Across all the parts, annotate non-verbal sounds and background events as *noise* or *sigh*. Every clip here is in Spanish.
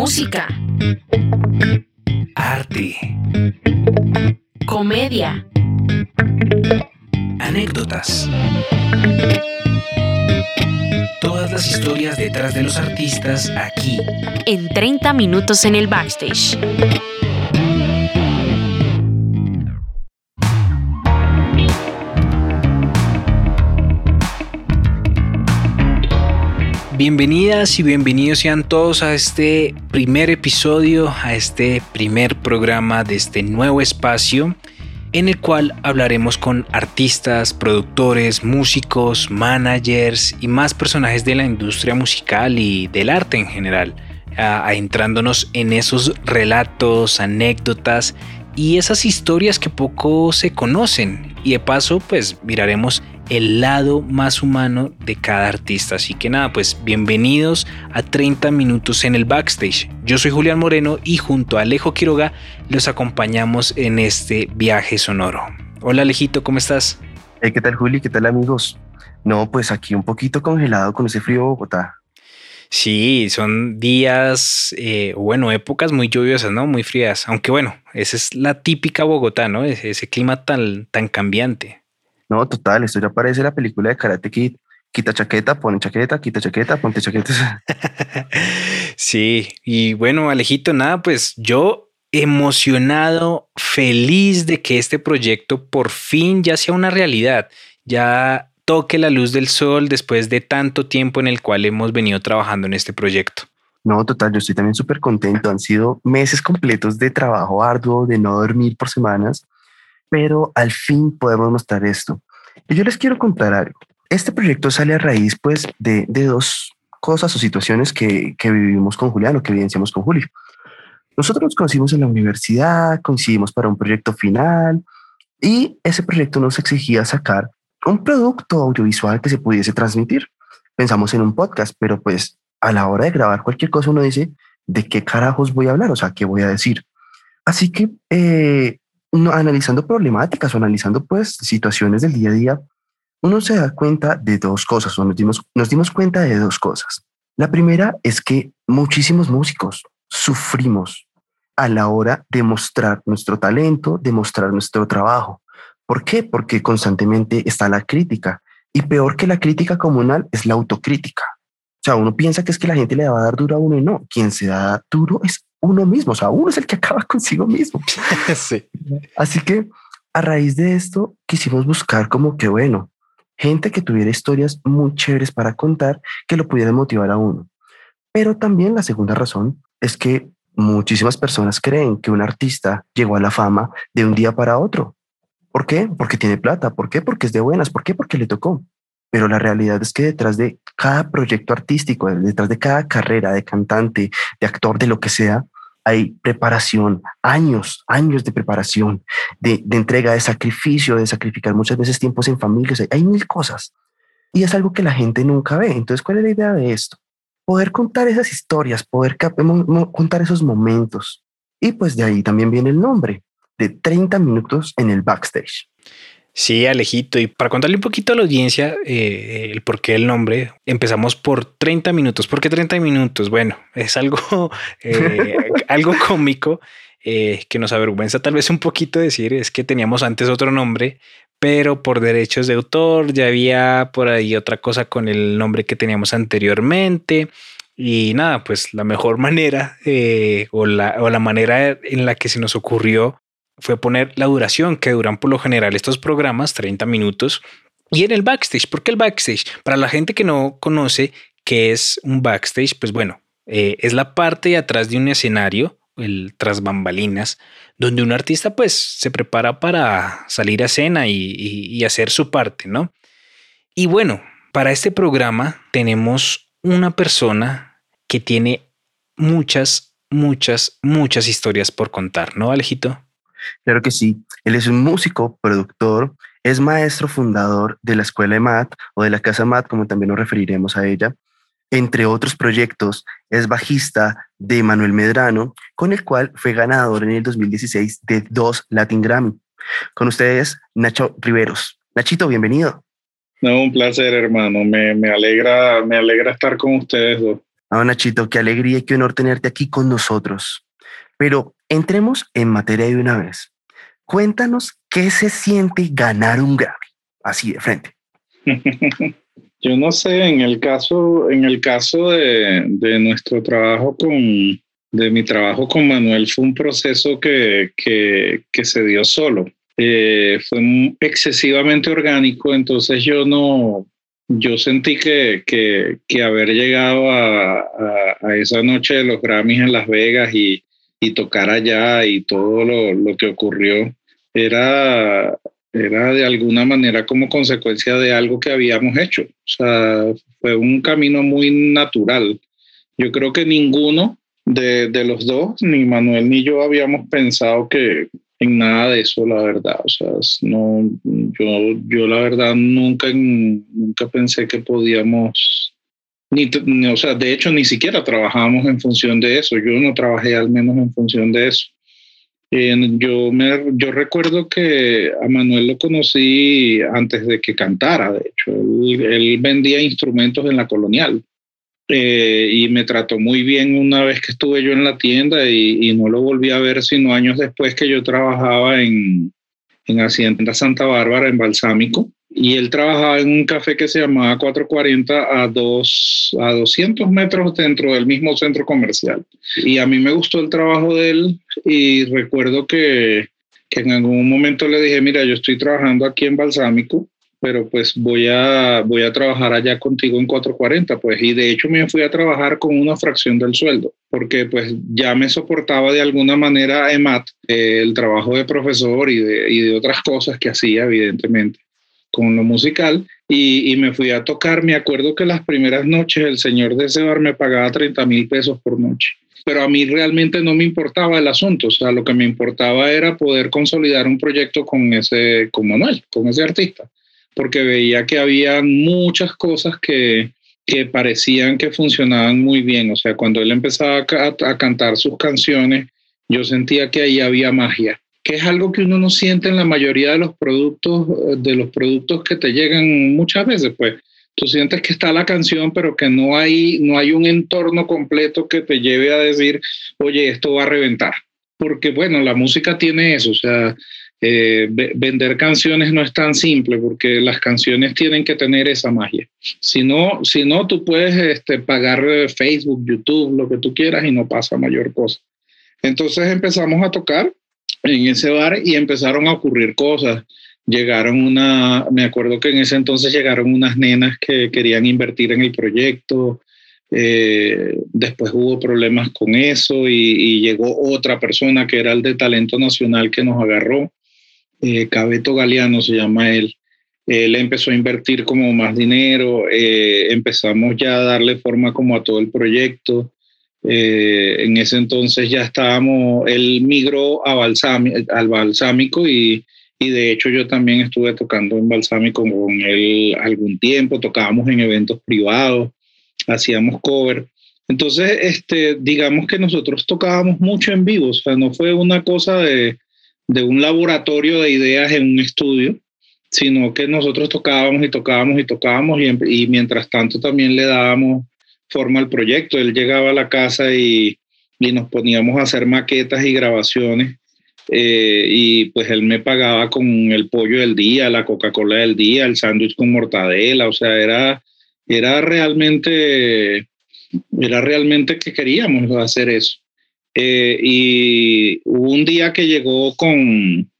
Música. Arte. Comedia. Anécdotas. Todas las historias detrás de los artistas aquí. En 30 minutos en el backstage. Bienvenidas y bienvenidos sean todos a este primer episodio, a este primer programa de este nuevo espacio en el cual hablaremos con artistas, productores, músicos, managers y más personajes de la industria musical y del arte en general, adentrándonos en esos relatos, anécdotas y esas historias que poco se conocen. Y de paso pues miraremos el lado más humano de cada artista. Así que nada, pues bienvenidos a 30 minutos en el backstage. Yo soy Julián Moreno y junto a Alejo Quiroga los acompañamos en este viaje sonoro. Hola Alejito, ¿cómo estás? Hey, ¿Qué tal Juli? ¿Qué tal amigos? No, pues aquí un poquito congelado con ese frío Bogotá. Sí, son días, eh, bueno, épocas muy lluviosas, ¿no? Muy frías. Aunque bueno, esa es la típica Bogotá, ¿no? Ese, ese clima tan, tan cambiante. No, total, esto ya parece la película de Karate Kid. Quita chaqueta, pone chaqueta, quita chaqueta, ponte chaqueta. *laughs* sí, y bueno, Alejito, nada, pues yo emocionado, feliz de que este proyecto por fin ya sea una realidad, ya toque la luz del sol después de tanto tiempo en el cual hemos venido trabajando en este proyecto. No, total, yo estoy también súper contento. Han sido meses completos de trabajo arduo, de no dormir por semanas, pero al fin podemos mostrar esto. Y yo les quiero contar algo. Este proyecto sale a raíz pues de, dos cosas o situaciones que, que vivimos con Julián o que evidenciamos con Julio. Nosotros nos conocimos en la universidad, coincidimos para un proyecto final y ese proyecto nos exigía sacar un producto audiovisual que se pudiese transmitir. Pensamos en un podcast, pero pues a la hora de grabar cualquier cosa uno dice, ¿de qué carajos voy a hablar? O sea, ¿qué voy a decir? Así que eh, analizando problemáticas o analizando pues situaciones del día a día, uno se da cuenta de dos cosas, o nos dimos, nos dimos cuenta de dos cosas. La primera es que muchísimos músicos sufrimos a la hora de mostrar nuestro talento, de mostrar nuestro trabajo. ¿Por qué? Porque constantemente está la crítica y peor que la crítica comunal es la autocrítica. O sea, uno piensa que es que la gente le va a dar duro a uno y no, quien se da duro es uno mismo, o sea, uno es el que acaba *laughs* consigo mismo. *laughs* sí. Así que a raíz de esto quisimos buscar como que, bueno, gente que tuviera historias muy chéveres para contar que lo pudiera motivar a uno. Pero también la segunda razón es que muchísimas personas creen que un artista llegó a la fama de un día para otro. ¿Por qué? Porque tiene plata. ¿Por qué? Porque es de buenas. ¿Por qué? Porque le tocó. Pero la realidad es que detrás de cada proyecto artístico, detrás de cada carrera de cantante, de actor, de lo que sea, hay preparación, años, años de preparación, de, entrega, de sacrificio, de sacrificar muchas veces tiempos en familia, hay mil cosas. Y es algo que la gente nunca ve. Entonces, ¿cuál es la idea de esto? Poder contar esas historias, poder contar esos momentos. Y pues de ahí también viene el nombre, de 30 minutos en el backstage. Sí, Alejito. Y para contarle un poquito a la audiencia eh, el porqué del nombre, empezamos por 30 minutos. ¿Por qué 30 minutos? Bueno, es algo, *laughs* eh, algo cómico eh, que nos avergüenza tal vez un poquito decir. Es que teníamos antes otro nombre, pero por derechos de autor ya había por ahí otra cosa con el nombre que teníamos anteriormente. Y nada, pues la mejor *laughs* manera o, la, o la manera en la que se nos ocurrió fue poner la duración que duran por lo general estos programas, 30 minutos, y en el backstage. ¿Por qué el backstage? Para la gente que no conoce qué es un backstage, pues bueno, eh, es la parte de atrás de un escenario, el tras bambalinas, donde un artista pues se prepara para salir a escena y, y hacer su parte, ¿no? Y bueno, para este programa tenemos una persona que tiene muchas, muchas, muchas historias por contar, ¿no, Alejito? Claro que sí. Él es un músico, productor, es maestro fundador de la Escuela de MAT o de la Casa MAT, como también nos referiremos a ella. Entre otros proyectos, es bajista de Manuel Medrano, con el cual fue ganador en el 2016 de dos Latin Grammy. Con ustedes, Nacho Riveros. Nachito, bienvenido. No, un placer, hermano. Me, me, alegra, me alegra estar con ustedes dos. Ah, Nachito, qué alegría y qué honor tenerte aquí con nosotros. Pero entremos en materia de una vez. Cuéntanos qué se siente ganar un Grammy, así de frente. *laughs* Yo no sé, en el caso, en el caso de, de nuestro trabajo con, de mi trabajo con Manuel fue un proceso que, que, que se dio solo. Eh, fue excesivamente orgánico, entonces yo no, yo sentí que, que, haber llegado a, a, esa noche de los Grammys en Las Vegas y, y tocar allá y todo lo, lo, que ocurrió era, era de alguna manera como consecuencia de algo que habíamos hecho. O sea, fue un camino muy natural. Yo creo que ninguno de, de, los dos, ni Manuel ni yo habíamos pensado que en nada de eso, la verdad. O sea, no, yo, yo la verdad nunca, nunca pensé que podíamos, ni, o sea, de hecho ni siquiera trabajábamos en función de eso. Yo no trabajé al menos en función de eso. Eh, yo, me, yo recuerdo que a Manuel lo conocí antes de que cantara, de hecho. Él, él vendía instrumentos en la colonial eh, y me trató muy bien una vez que estuve yo en la tienda y, y, no lo volví a ver sino años después que yo trabajaba en, en Hacienda Santa Bárbara, en Balsámico, y él trabajaba en un café que se llamaba 440 a, dos, a 200 metros dentro del mismo centro comercial. Y a mí me gustó el trabajo de él y recuerdo que, que en algún momento le dije, mira, yo estoy trabajando aquí en Balsámico pero pues voy a, voy a trabajar allá contigo en 440, pues, y de hecho me fui a trabajar con una fracción del sueldo, porque pues ya me soportaba de alguna manera EMAT, eh, el trabajo de profesor y de, y de otras cosas que hacía, evidentemente, con lo musical, y, me fui a tocar, me acuerdo que las primeras noches el señor de ese bar me pagaba 30 mil pesos por noche pero a mí realmente no me importaba el asunto, o sea, lo que me importaba era poder consolidar un proyecto con ese, con Manuel, con ese artista porque veía que había muchas cosas que, que parecían que funcionaban muy bien. O sea, cuando él empezaba a, a, cantar sus canciones, yo sentía que ahí había magia, que es algo que uno no siente en la mayoría de los productos, de los productos que te llegan muchas veces, pues. Tú sientes que está la canción, pero que no hay, no hay un entorno completo que te lleve a decir, oye, esto va a reventar. Porque, bueno, la música tiene eso, o sea, eh, vender canciones no es tan simple porque las canciones tienen que tener esa magia. Si no, tú puedes este, pagar Facebook, YouTube, lo que tú quieras y no pasa mayor cosa. Entonces empezamos a tocar en ese bar y empezaron a ocurrir cosas. Llegaron una, me acuerdo que en ese entonces llegaron unas nenas que querían invertir en el proyecto. Eh, después hubo problemas con eso y, llegó otra persona que era el de talento nacional que nos agarró eh, Cabeto Galeano se llama él, él empezó a invertir como más dinero, eh, empezamos ya a darle forma como a todo el proyecto. Eh, en ese entonces ya estábamos, él migró a balsámico, al balsámico y, y, de hecho yo también estuve tocando en balsámico con él algún tiempo, tocábamos en eventos privados, hacíamos cover. Entonces, este, digamos que nosotros tocábamos mucho en vivo, o sea, no fue una cosa de, de un laboratorio de ideas en un estudio, sino que nosotros tocábamos y tocábamos y tocábamos y, y, mientras tanto también le dábamos forma al proyecto. Él llegaba a la casa y, y nos poníamos a hacer maquetas y grabaciones eh, y pues él me pagaba con el pollo del día, la Coca-Cola del día, el sándwich con mortadela, o sea, era, era realmente, era realmente que queríamos hacer eso. Eh, y hubo un día que llegó con,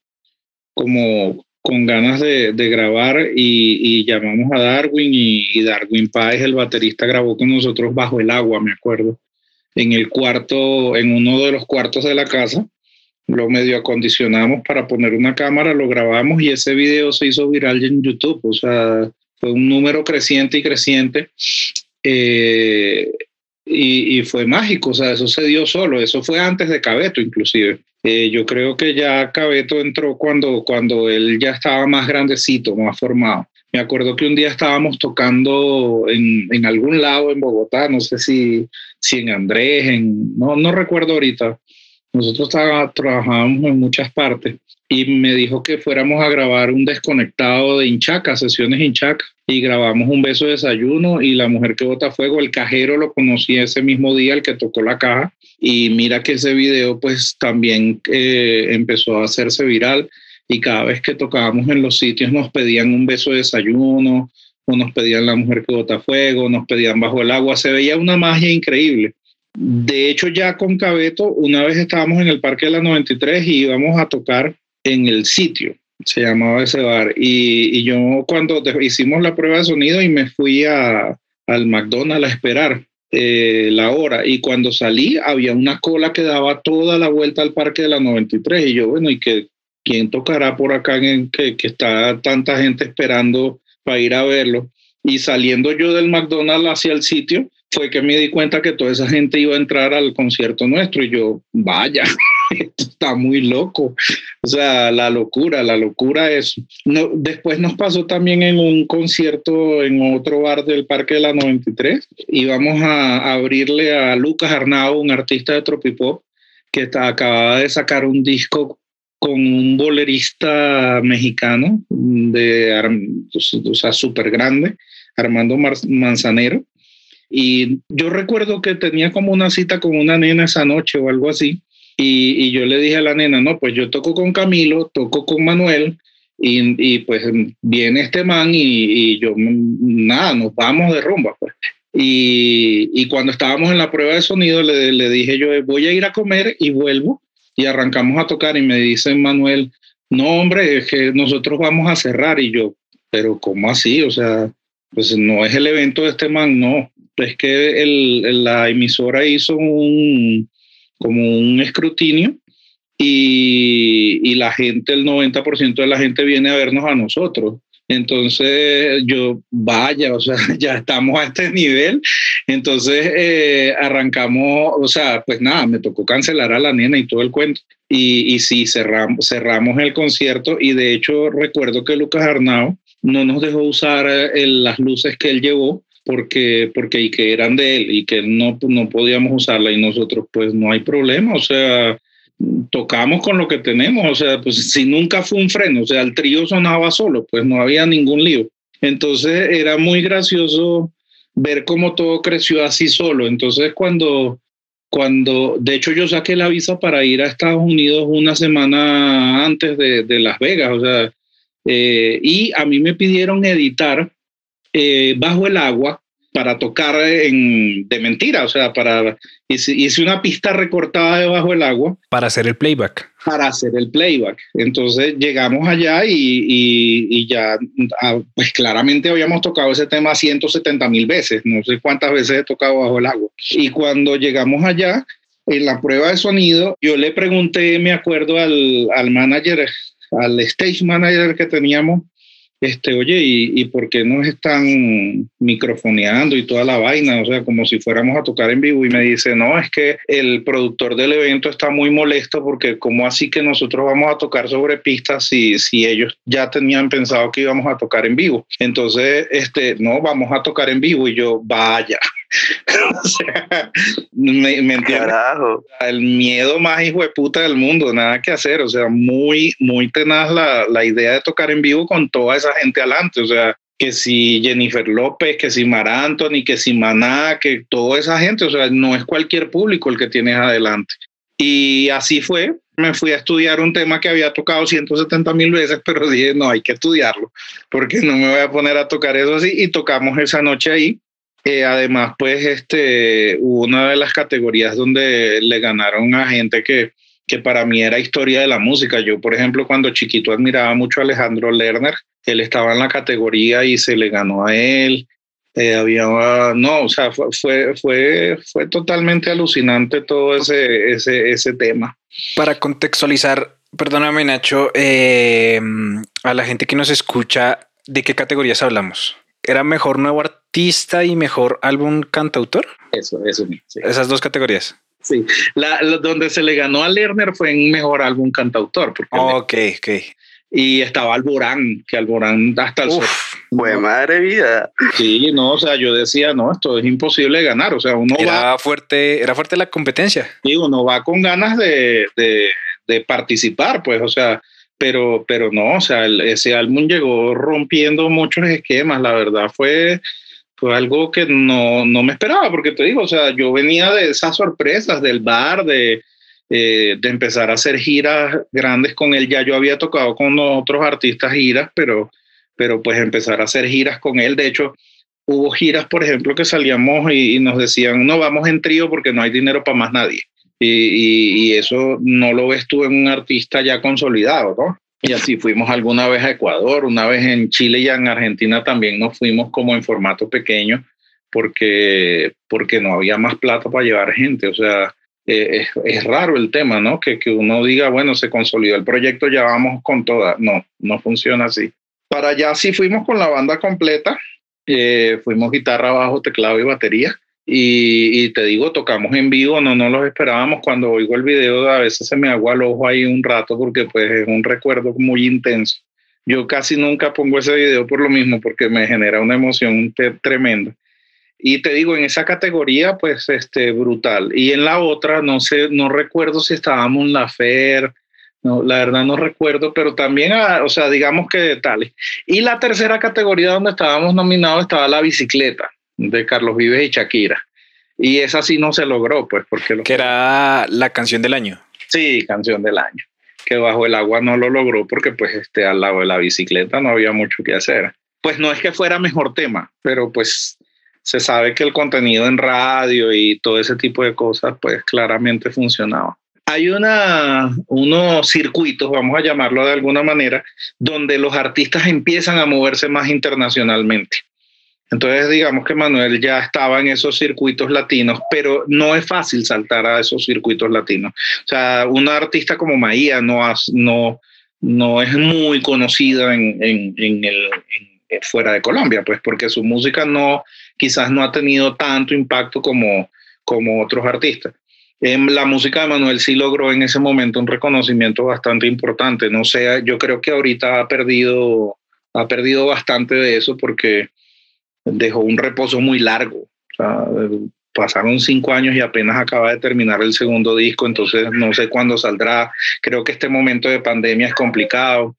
como, con ganas de, grabar y, y, llamamos a Darwin y, y, Darwin Páez, el baterista, grabó con nosotros bajo el agua, me acuerdo, en el cuarto, en uno de los cuartos de la casa. Lo medio acondicionamos para poner una cámara, lo grabamos y ese video se hizo viral en YouTube. O sea, fue un número creciente y creciente. Eh, y, y, fue mágico, o sea, eso se dio solo, eso fue antes de Cabeto inclusive. Eh, yo creo que ya Cabeto entró cuando, cuando él ya estaba más grandecito, más formado. Me acuerdo que un día estábamos tocando en, en algún lado en Bogotá, no sé si, si en Andrés, en, no, no recuerdo ahorita. Nosotros trabajábamos en muchas partes y me dijo que fuéramos a grabar un desconectado de Hinchaca, sesiones Hinchaca. Y grabamos un beso de desayuno y la mujer que bota fuego, el cajero lo conocí ese mismo día, el que tocó la caja y mira que ese video pues también eh, empezó a hacerse viral y cada vez que tocábamos en los sitios nos pedían un beso de desayuno o nos pedían la mujer que bota fuego, nos pedían bajo el agua, se veía una magia increíble. De hecho, ya con Cabeto, una vez estábamos en el Parque de la 93 y íbamos a tocar en el sitio se llamaba ese bar. Y, yo cuando hicimos la prueba de sonido y me fui a, al McDonald's a esperar eh, la hora y cuando salí había una cola que daba toda la vuelta al parque de la 93 y yo, bueno, ¿y que quién tocará por acá en que, que está tanta gente esperando para ir a verlo? Y saliendo yo del McDonald's hacia el sitio, fue que me di cuenta que toda esa gente iba a entrar al concierto nuestro y yo, vaya, *laughs* está muy loco. O sea, la locura, la locura es... No, después nos pasó también en un concierto en otro bar del Parque de la 93. Íbamos a, abrirle a Lucas Arnau, un artista de tropipop, que está, acababa de sacar un disco con un bolerista mexicano, de, o sea, súper grande, Armando Manzanero. Y yo recuerdo que tenía como una cita con una nena esa noche o algo así. Y, yo le dije a la nena, no, pues yo toco con Camilo, toco con Manuel, y, pues viene este man y, yo, nada, nos vamos de rumba. Pues. Y, cuando estábamos en la prueba de sonido, le, le dije yo, voy a ir a comer y vuelvo, y arrancamos a tocar, y me dice Manuel, no, hombre, es que nosotros vamos a cerrar, y yo, pero ¿cómo así? O sea, pues no es el evento de este man, no, es que el, la emisora hizo un, como un escrutinio y, y la gente, el 90% de la gente viene a vernos a nosotros. Entonces yo, vaya, o sea, *laughs* ya estamos a este nivel. Entonces eh, arrancamos, o sea, pues nada, me tocó cancelar a la nena y todo el cuento. Y, y sí, cerramos, cerramos el concierto y de hecho recuerdo que Lucas Arnau no nos dejó usar eh, las luces que él llevó porque, porque y que eran de él y que no, no podíamos usarla y nosotros pues no hay problema, o sea, tocamos con lo que tenemos, o sea, pues si nunca fue un freno, o sea, el trío sonaba solo, pues no había ningún lío. Entonces era muy gracioso ver cómo todo creció así solo. Entonces cuando, cuando, de hecho yo saqué la visa para ir a Estados Unidos una semana antes de, de Las Vegas, o sea, eh, y a mí me pidieron editar eh, bajo el agua para tocar en, de mentira, o sea, para hice, una pista recortada debajo del agua. Para hacer el playback. Para hacer el playback. Entonces llegamos allá y, y, ya, ah, pues claramente habíamos tocado ese tema 170 mil veces, no sé cuántas veces he tocado bajo el agua. Y cuando llegamos allá, en la prueba de sonido, yo le pregunté, me acuerdo al, al manager, al stage manager que teníamos, este, oye, ¿y, ¿y por qué nos están microfoneando y toda la vaina? O sea, como si fuéramos a tocar en vivo. Y me dice, no, es que el productor del evento está muy molesto porque ¿cómo así que nosotros vamos a tocar sobre pistas si, si ellos ya tenían pensado que íbamos a tocar en vivo? Entonces, este, no, vamos a tocar en vivo. Y yo, vaya. *laughs* o sea, me, me El miedo más hijo de puta del mundo, nada que hacer. O sea, muy, muy tenaz la, la idea de tocar en vivo con toda esa gente adelante. O sea, que si Jennifer López, que si Mar Anthony, que si Maná, que toda esa gente. O sea, no es cualquier público el que tienes adelante. Y así fue. Me fui a estudiar un tema que había tocado 170 mil veces, pero dije, no, hay que estudiarlo, porque no me voy a poner a tocar eso así. Y tocamos esa noche ahí además, pues, este, hubo una de las categorías donde le ganaron a gente que, que para mí era historia de la música. Yo, por ejemplo, cuando chiquito admiraba mucho a Alejandro Lerner, él estaba en la categoría y se le ganó a él. Eh, había, no, o sea, fue, fue, fue, fue totalmente alucinante todo ese, ese, ese tema. Para contextualizar, perdóname Nacho, eh, a la gente que nos escucha, ¿de qué categorías hablamos? ¿Era mejor nuevo artista y mejor álbum cantautor? Eso, eso. Esas dos categorías. Sí, la, donde se le ganó a Lerner fue en mejor álbum cantautor. Porque ok, ok. Y estaba Alborán, que Alborán hasta el Uf, madre vida. Sí, no, o sea, yo decía, no, esto es imposible ganar. O sea, uno era fuerte, era fuerte la competencia. Y uno va con ganas de, de, de participar, pues, o sea, pero, pero no, o sea, ese álbum llegó rompiendo muchos esquemas, la verdad fue, fue algo que no, no me esperaba, porque te digo, o sea, yo venía de esas sorpresas del bar, de, eh, de empezar a hacer giras grandes con él, ya yo había tocado con otros artistas giras, pero, pero pues empezar a hacer giras con él, de hecho, hubo giras, por ejemplo, que salíamos y, nos decían, no, vamos en trío porque no hay dinero para más nadie. Y, eso no lo ves tú en un artista ya consolidado, ¿no? Y así fuimos alguna vez a Ecuador, una vez en Chile y en Argentina también nos fuimos como en formato pequeño porque, porque no había más plata para llevar gente. O sea, eh, es, es, raro el tema, ¿no? Que, que uno diga, bueno, se consolidó el proyecto, ya vamos con toda. No, no funciona así. Para allá sí fuimos con la banda completa, eh, fuimos guitarra, bajo, teclado y batería. Y, te digo, tocamos en vivo, no, no los esperábamos. Cuando oigo el video, a veces se me agua el ojo ahí un rato porque pues es un recuerdo muy intenso. Yo casi nunca pongo ese video por lo mismo, porque me genera una emoción tremenda. Y te digo, en esa categoría, pues, este, brutal. Y en la otra, no sé, no recuerdo si estábamos en la FER, no, la verdad no recuerdo, pero también, ah, o sea, digamos que tales. Y la tercera categoría donde estábamos nominados estaba la bicicleta de Carlos Vives y Shakira. Y esa sí no se logró, pues, porque... Que era la canción del año. Sí, canción del año. Que bajo el agua no lo logró porque, pues, este, al lado de la bicicleta no había mucho que hacer. Pues no es que fuera mejor tema, pero pues se sabe que el contenido en radio y todo ese tipo de cosas, pues claramente funcionaba hay una, unos circuitos, vamos a llamarlo de alguna manera, donde los artistas empiezan a moverse más internacionalmente. Entonces, digamos que Manuel ya estaba en esos circuitos latinos, pero no es fácil saltar a esos circuitos latinos. O sea, una artista como Maía no, es muy conocida en, en, en fuera de Colombia, pues porque su música no, quizás no ha tenido tanto impacto como, otros artistas la música de Manuel sí logró en ese momento un reconocimiento bastante importante. No sé, yo creo que ahorita ha perdido, ha perdido bastante de eso porque dejó un reposo muy largo. pasaron cinco años y apenas acaba de terminar el segundo disco, entonces no sé cuándo saldrá. Creo que este momento de pandemia es complicado.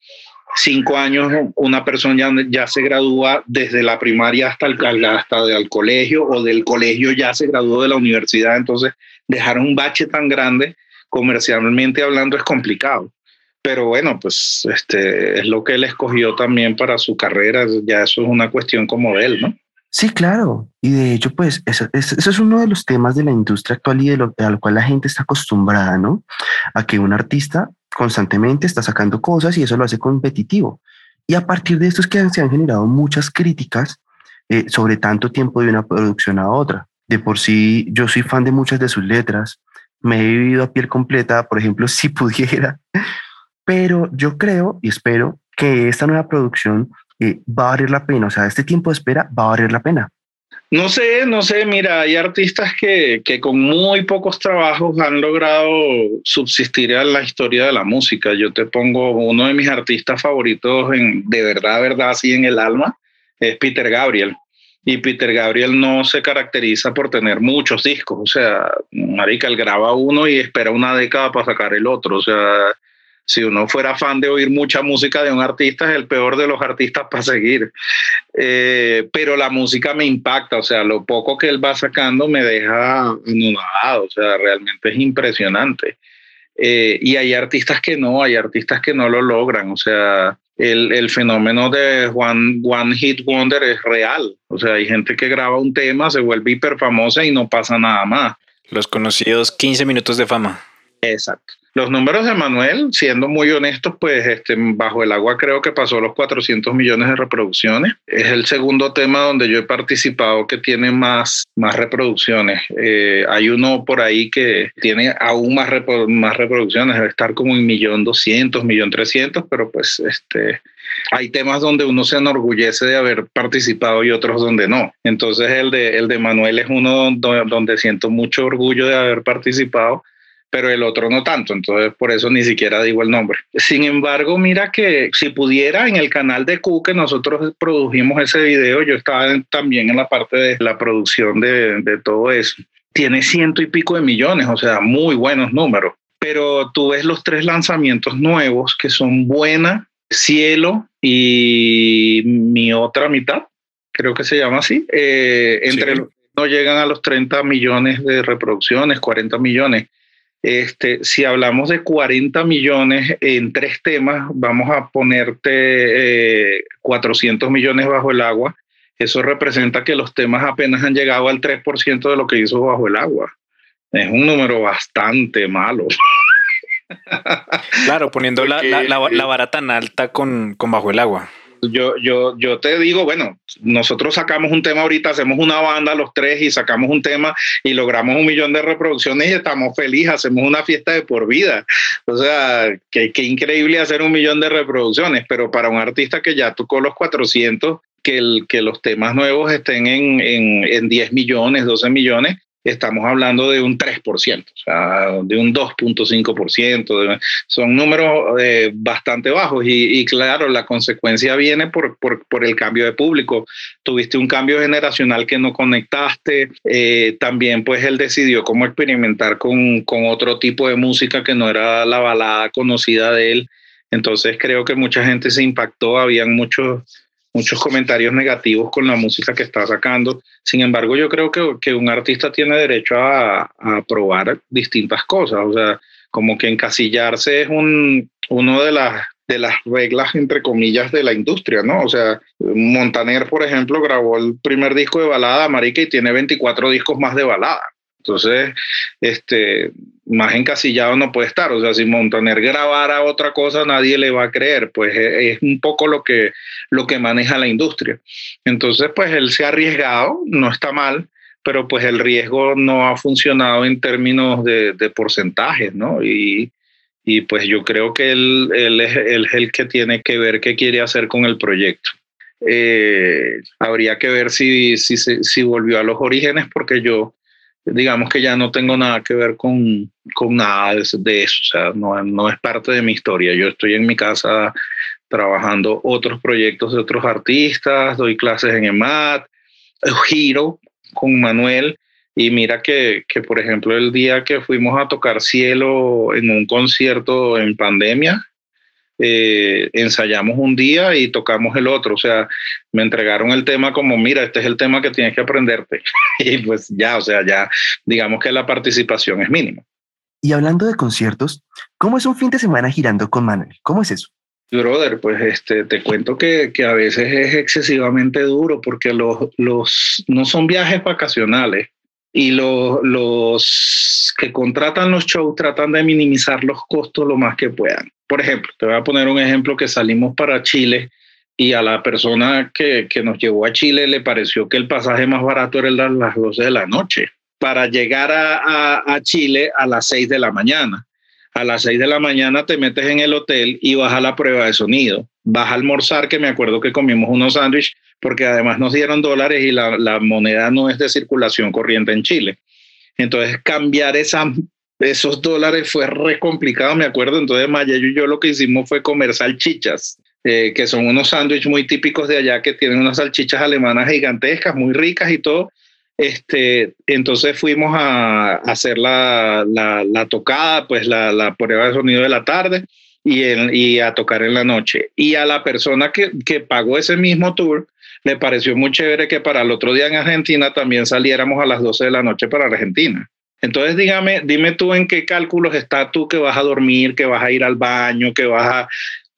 Cinco años, una persona ya, ya se gradúa desde la primaria hasta el, hasta el colegio o del colegio ya se graduó de la universidad, entonces dejar un bache tan grande comercialmente hablando es complicado. Pero bueno, pues este es lo que él escogió también para su carrera, ya eso es una cuestión como de él, ¿no? Sí, claro. Y de hecho, pues eso, es uno de los temas de la industria actual y de lo, al cual la gente está acostumbrada, ¿no? A que un artista constantemente está sacando cosas y eso lo hace competitivo. Y a partir de esto es que se han generado muchas críticas eh, sobre tanto tiempo de una producción a otra. De por sí, yo soy fan de muchas de sus letras. Me he vivido a piel completa, por ejemplo, *laughs* si pudiera. Pero yo creo y espero que esta nueva producción eh, va a valer la pena. O sea, este tiempo de espera va a valer la pena. No sé, no sé, mira, hay artistas que, que, con muy pocos trabajos han logrado subsistir a la historia de la música. Yo te pongo uno de mis artistas favoritos en, de verdad, verdad, así en el alma, es Peter Gabriel y Peter Gabriel no se caracteriza por tener muchos discos, o sea, marica, él graba uno y espera una década para sacar el otro, o sea, si uno fuera fan de oír mucha música de un artista, es el peor de los artistas para seguir. Eh, pero la música me impacta, o sea, lo poco que él va sacando me deja anonadado, o sea, realmente es impresionante. Eh, y hay artistas que no, hay artistas que no lo logran, o sea, el, el, fenómeno de One, One Hit Wonder es real. O sea, hay gente que graba un tema, se vuelve hiper famosa y no pasa nada más. Los conocidos 15 minutos de fama. Exacto. Los números de Manuel, siendo muy honestos, pues este, bajo el agua creo que pasó los 400 millones de reproducciones. Es el segundo tema donde yo he participado que tiene más, más reproducciones. Eh, hay uno por ahí que tiene aún más, más reproducciones, debe estar como en millón doscientos, millón trescientos, pero pues este, hay temas donde uno se enorgullece de haber participado y otros donde no. Entonces el de, el de Manuel es uno donde siento mucho orgullo de haber participado pero el otro no tanto, entonces por eso ni siquiera digo el nombre. Sin embargo, mira que si pudiera en el canal de Q que nosotros produjimos ese video, yo estaba también en la parte de la producción de, de todo eso. Tiene ciento y pico de millones, o sea, muy buenos números. pero tú ves los tres lanzamientos nuevos que son Buena, Cielo y mi otra mitad, creo que se llama así, eh, entre los no llegan a los 30 millones de reproducciones, 40 millones. Este, si hablamos de 40 millones en tres temas, vamos a ponerte 400 eh, millones bajo el agua. Eso representa que los temas apenas han llegado al 3% de lo que hizo bajo el agua. Es un número bastante malo. Claro, poniendo la, la, vara tan alta con, con bajo el agua yo, yo, yo te digo, bueno, nosotros sacamos un tema ahorita, hacemos una banda los tres y sacamos un tema y logramos un millón de reproducciones y estamos felices, hacemos una fiesta de por vida. O sea, qué increíble hacer un millón de reproducciones, pero para un artista que ya tocó los 400, que, el, que los temas nuevos estén en, en, en 10 millones, 12 millones, estamos hablando de un 3%, o sea, de un 2.5%. Son números eh, bastante bajos y, claro, la consecuencia viene por, por, por, el cambio de público. Tuviste un cambio generacional que no conectaste, eh, también pues él decidió cómo experimentar con, con otro tipo de música que no era la balada conocida de él. Entonces creo que mucha gente se impactó, habían muchos muchos comentarios negativos con la música que está sacando. Sin embargo, yo creo que, que un artista tiene derecho a, probar distintas cosas. O sea, como que encasillarse es un, uno de las, de las reglas, entre comillas, de la industria, ¿no? O sea, Montaner, por ejemplo, grabó el primer disco de balada, Marica, y tiene 24 discos más de balada. Entonces, este, más encasillado no puede estar. O sea, si Montaner grabara otra cosa, nadie le va a creer. Pues e, es un poco lo que, lo que maneja la industria. Entonces, pues él se ha arriesgado, no está mal, pero pues el riesgo no ha funcionado en términos de, de porcentajes, ¿no? Y, y, pues yo creo que él, él, es, él, es, el que tiene que ver qué quiere hacer con el proyecto. Eh, habría que ver si, si, si volvió a los orígenes, porque yo digamos que ya no tengo nada que ver con, con nada de, eso, o sea, no, no es parte de mi historia. Yo estoy en mi casa trabajando otros proyectos de otros artistas, doy clases en EMAT, giro con Manuel. Y mira que, que, por ejemplo, el día que fuimos a tocar cielo en un concierto en pandemia, eh, ensayamos un día y tocamos el otro. O sea, me entregaron el tema como, mira, este es el tema que tienes que aprenderte. *laughs* y pues ya, o sea, ya digamos que la participación es mínima. Y hablando de conciertos, ¿cómo es un fin de semana girando con Manuel? ¿Cómo es eso? Brother, pues este, te cuento que, que a veces es excesivamente duro porque los, los, no son viajes vacacionales y los, los que contratan los shows tratan de minimizar los costos lo más que puedan. Por ejemplo, te voy a poner un ejemplo que salimos para Chile y a la persona que, que nos llevó a Chile le pareció que el pasaje más barato era el de las 12 de la noche para llegar a, a, a Chile a las 6 de la mañana. A las 6 de la mañana te metes en el hotel y vas a la prueba de sonido. Vas a almorzar, que me acuerdo que comimos unos sándwiches, porque además nos dieron dólares y la, la moneda no es de circulación corriente en Chile. Entonces, cambiar esa esos dólares fue re complicado, me acuerdo. Entonces, Maya y yo lo que hicimos fue comer salchichas, eh, que son unos sándwiches muy típicos de allá que tienen unas salchichas alemanas gigantescas, muy ricas y todo. Este, entonces fuimos a, hacer la, la, la, tocada, pues la, la, prueba de sonido de la tarde y, y a tocar en la noche. Y a la persona que, que pagó ese mismo tour, le pareció muy chévere que para el otro día en Argentina también saliéramos a las 12 de la noche para Argentina. Entonces, dígame, dime tú en qué cálculos está tú que vas a dormir, que vas a ir al baño, que vas a...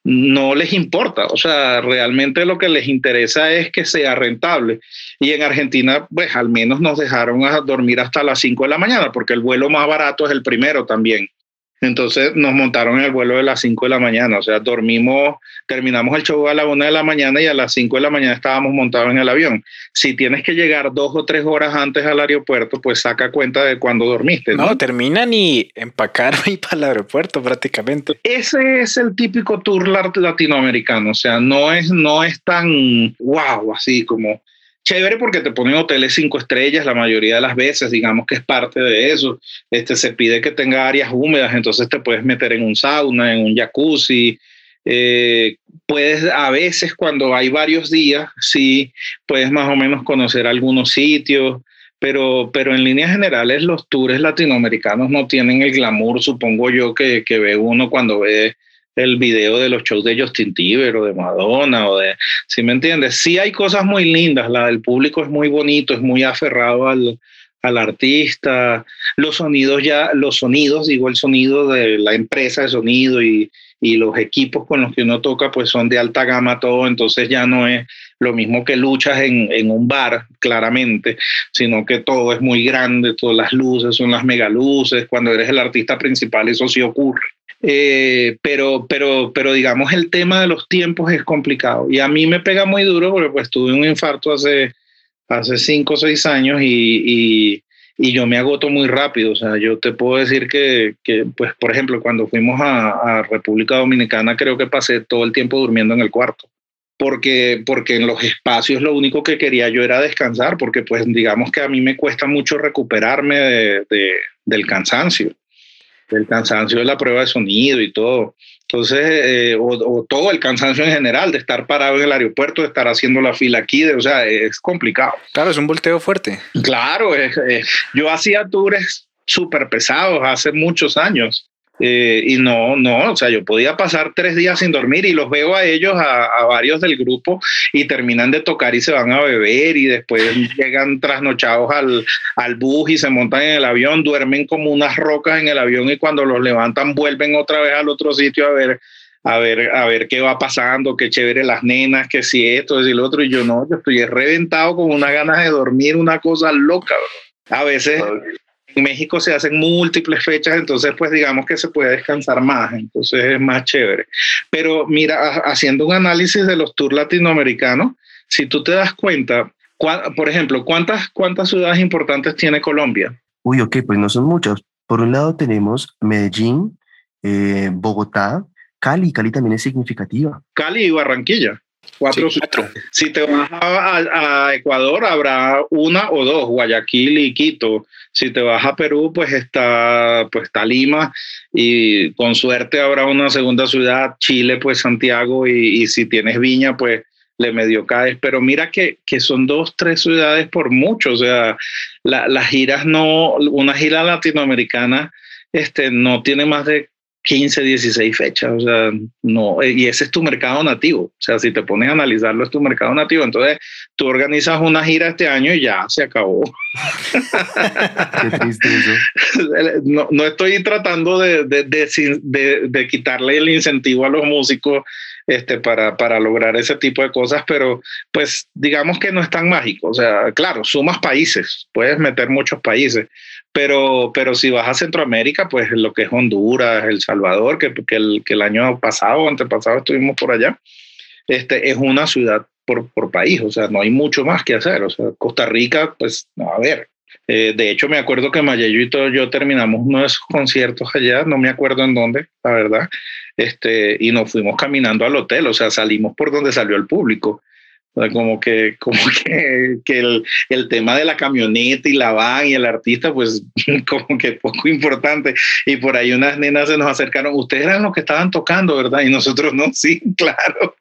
No les importa, o sea, realmente lo que les interesa es que sea rentable. Y en Argentina, pues al menos nos dejaron a dormir hasta las 5 de la mañana, porque el vuelo más barato es el primero también. Entonces nos montaron en el vuelo de las 5 de la mañana, o sea, dormimos, terminamos el show a la 1 de la mañana y a las 5 de la mañana estábamos montados en el avión. Si tienes que llegar dos o tres horas antes al aeropuerto, pues saca cuenta de cuándo dormiste. No, terminan y empacar *laughs* y para el aeropuerto prácticamente. Ese es el típico tour latinoamericano, o sea, no es, no es tan wow, así como chévere porque te ponen hoteles cinco estrellas la mayoría de las veces, digamos que es parte de eso. Este, se pide que tenga áreas húmedas, entonces te puedes meter en un sauna, en un jacuzzi. Eh, puedes, a veces cuando hay varios días, sí, puedes más o menos conocer algunos sitios, pero, pero en líneas generales los tours latinoamericanos no tienen el glamour, supongo yo, que, que ve uno cuando ve el video de los shows de Justin Bieber o de Madonna o de, si me entiendes, sí hay cosas muy lindas, la del público es muy bonito, es muy aferrado al, al artista, los sonidos ya, los sonidos, digo el sonido de la empresa de sonido y, y los equipos con los que uno toca pues son de alta gama todo, entonces ya no es lo mismo que luchas en, en, un bar, claramente, sino que todo es muy grande, todas las luces son las megaluces, cuando eres el artista principal eso sí ocurre. Eh, pero, pero, pero digamos el tema de los tiempos es complicado y a mí me pega muy duro porque pues tuve un infarto hace, hace cinco o seis años y, y y yo me agoto muy rápido. O sea, yo te puedo decir que, que pues, por ejemplo, cuando fuimos a, a, República Dominicana, creo que pasé todo el tiempo durmiendo en el cuarto. Porque, porque en los espacios lo único que quería yo era descansar, porque pues digamos que a mí me cuesta mucho recuperarme de, de, del cansancio, del cansancio de la prueba de sonido y todo. Entonces, eh, o, o, todo el cansancio en general, de estar parado en el aeropuerto, de estar haciendo la fila aquí, de, o sea, es complicado. Claro, es un volteo fuerte. Claro, es, es, yo hacía tours súper pesados hace muchos años eh, y no, no, o sea, yo podía pasar tres días sin dormir y los veo a ellos, a, a, varios del grupo, y terminan de tocar y se van a beber y después *laughs* llegan trasnochados al, al bus y se montan en el avión, duermen como unas rocas en el avión y cuando los levantan vuelven otra vez al otro sitio a ver a ver, a ver qué va pasando, qué chévere las nenas, que si esto, es lo otro, y yo no, yo estoy reventado con una ganas de dormir, una cosa loca. Bro. A veces en México se hacen múltiples fechas, entonces pues digamos que se puede descansar más, entonces es más chévere. Pero mira, haciendo un análisis de los tours latinoamericanos, si tú te das cuenta, por ejemplo, ¿cuántas, cuántas ciudades importantes tiene Colombia? Uy, ok, pues no son muchas. Por un lado tenemos Medellín, eh, Bogotá, Cali, Cali también es significativa. Cali y Barranquilla. Cuatro, sí, cuatro. Si te vas a, a, Ecuador, habrá una o dos, Guayaquil y Quito. Si te vas a Perú, pues está, pues está Lima y con suerte habrá una segunda ciudad, Chile, pues Santiago y, y si tienes Viña, pues le medio caes. Pero mira que, que son dos, tres ciudades por mucho. O sea, la, las giras no, una gira latinoamericana este, no tiene más de 15, 16 fechas, o sea, no, y ese es tu mercado nativo, o sea, si te pones a analizarlo es tu mercado nativo, entonces tú organizas una gira este año y ya se acabó. *laughs* Qué triste eso. No, no estoy tratando de, de, de, de, quitarle el incentivo a los músicos este, para, para lograr ese tipo de cosas, pero pues digamos que no es tan mágico, o sea, claro, sumas países, puedes meter muchos países, pero, pero si vas a Centroamérica, pues lo que es Honduras, El Salvador, que, que, el, que el año pasado antepasado estuvimos por allá, este, es una ciudad por, por país, o sea, no hay mucho más que hacer. O sea, Costa Rica, pues, no, a ver. Eh, de hecho, me acuerdo que Mayeyo y todo yo terminamos unos conciertos allá, no me acuerdo en dónde, la verdad, este, y nos fuimos caminando al hotel, o sea, salimos por donde salió el público. Como que, *laughs* como que, que el, el, tema de la camioneta y la van y el artista, pues *laughs* como que poco importante. Y por ahí unas nenas se nos acercaron, ustedes eran los que estaban tocando, ¿verdad? Y nosotros no, sí, *laughs* claro.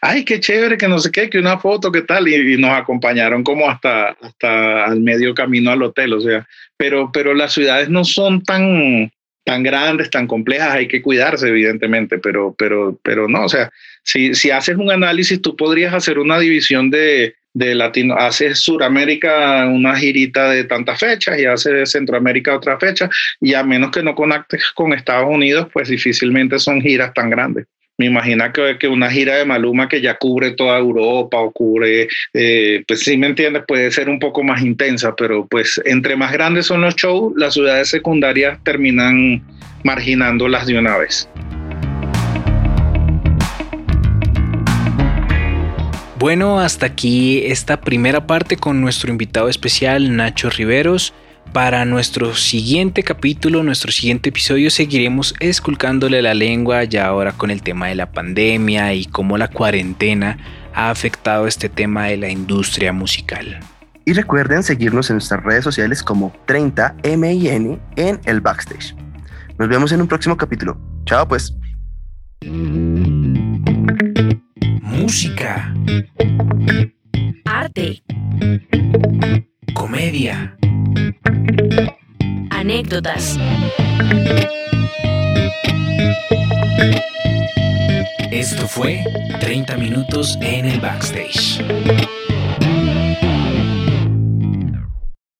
Ay, qué chévere, que no sé qué, que una foto, qué tal. Y, y nos acompañaron como hasta, hasta al medio camino al hotel. O sea, pero, pero las ciudades no son tan, tan grandes, tan complejas, hay que cuidarse, evidentemente, pero, pero, pero no, o sea, si, si haces un análisis, tú podrías hacer una división de, de Latino, haces Suramérica una girita de tantas fechas y haces Centroamérica otra fecha, y a menos que no conectes con Estados Unidos, pues difícilmente son giras tan grandes. Me imagino que, que una gira de Maluma que ya cubre toda Europa o cubre, eh, pues sí me entiendes, puede ser un poco más intensa, pero pues entre más grandes son los shows, las ciudades secundarias terminan marginándolas de una vez. Bueno, hasta aquí esta primera parte con nuestro invitado especial Nacho Riveros. Para nuestro siguiente capítulo, nuestro siguiente episodio, seguiremos esculcándole la lengua ya ahora con el tema de la pandemia y cómo la cuarentena ha afectado este tema de la industria musical. Y recuerden seguirnos en nuestras redes sociales como 30MIN en el backstage. Nos vemos en un próximo capítulo. Chao pues. Música. Arte. Comedia. Anécdotas. Esto fue 30 minutos en el backstage.